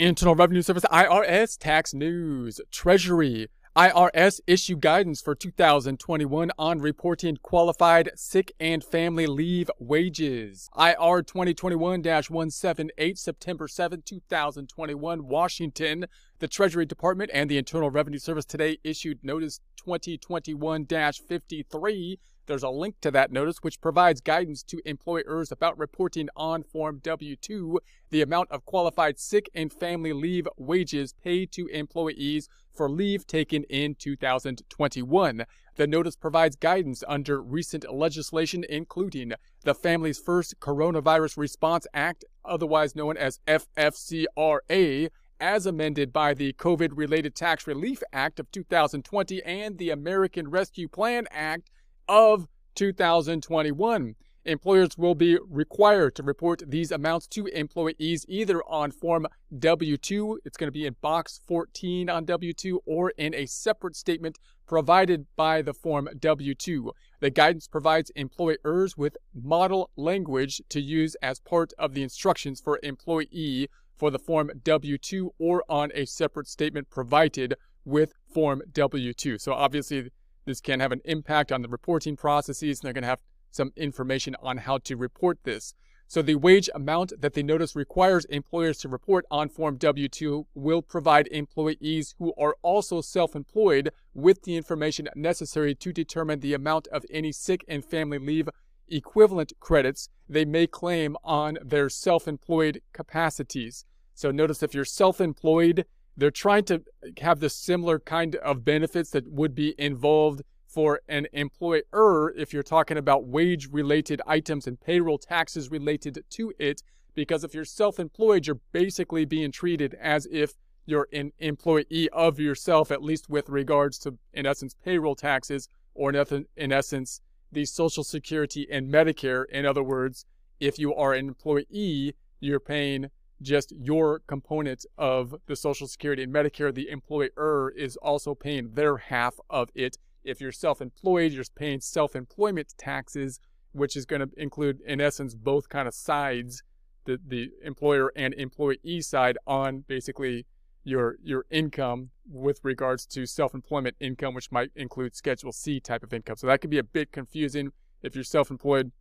Internal Revenue Service IRS tax news. Treasury IRS issue guidance for 2021 on reporting qualified sick and family leave wages. IR 2021 178, September 7, 2021, Washington. The Treasury Department and the Internal Revenue Service today issued Notice 2021 53 there's a link to that notice which provides guidance to employers about reporting on Form W 2 the amount of qualified sick and family leave wages paid to employees for leave taken in 2021. The notice provides guidance under recent legislation, including the Families First Coronavirus Response Act, otherwise known as FFCRA, as amended by the COVID related Tax Relief Act of 2020 and the American Rescue Plan Act of 2021. Employers will be required to report these amounts to employees either on Form W 2, it's going to be in Box 14 on W 2, or in a separate statement provided by the Form W 2. The guidance provides employers with model language to use as part of the instructions for employee for the Form W 2 or on a separate statement provided with Form W 2. So obviously, this can have an impact on the reporting processes, and they're going to have some information on how to report this. So the wage amount that the notice requires employers to report on Form W-2 will provide employees who are also self-employed with the information necessary to determine the amount of any sick and family leave equivalent credits they may claim on their self-employed capacities. So notice if you're self-employed, they're trying to have the similar kind of benefits that would be involved for an employer if you're talking about wage related items and payroll taxes related to it. Because if you're self employed, you're basically being treated as if you're an employee of yourself, at least with regards to, in essence, payroll taxes, or in, in essence, the Social Security and Medicare. In other words, if you are an employee, you're paying just your component of the Social Security and Medicare. The employer is also paying their half of it. If you're self employed, you're paying self employment taxes, which is going to include, in essence, both kind of sides the, the employer and employee side on basically your your income with regards to self-employment income which might include schedule C type of income. So that could be a bit confusing if you're self-employed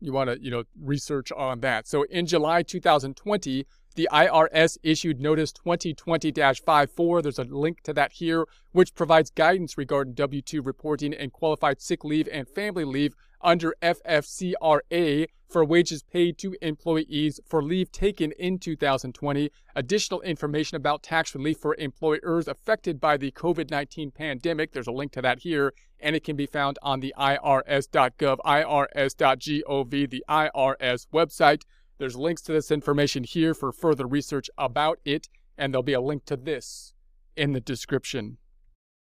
you want to, you know, research on that. So in July 2020, the IRS issued Notice 2020-54. There's a link to that here, which provides guidance regarding W-2 reporting and qualified sick leave and family leave under FFCRA for wages paid to employees for leave taken in 2020. Additional information about tax relief for employers affected by the COVID 19 pandemic. There's a link to that here, and it can be found on the IRS.gov, IRS.gov, the IRS website. There's links to this information here for further research about it, and there'll be a link to this in the description.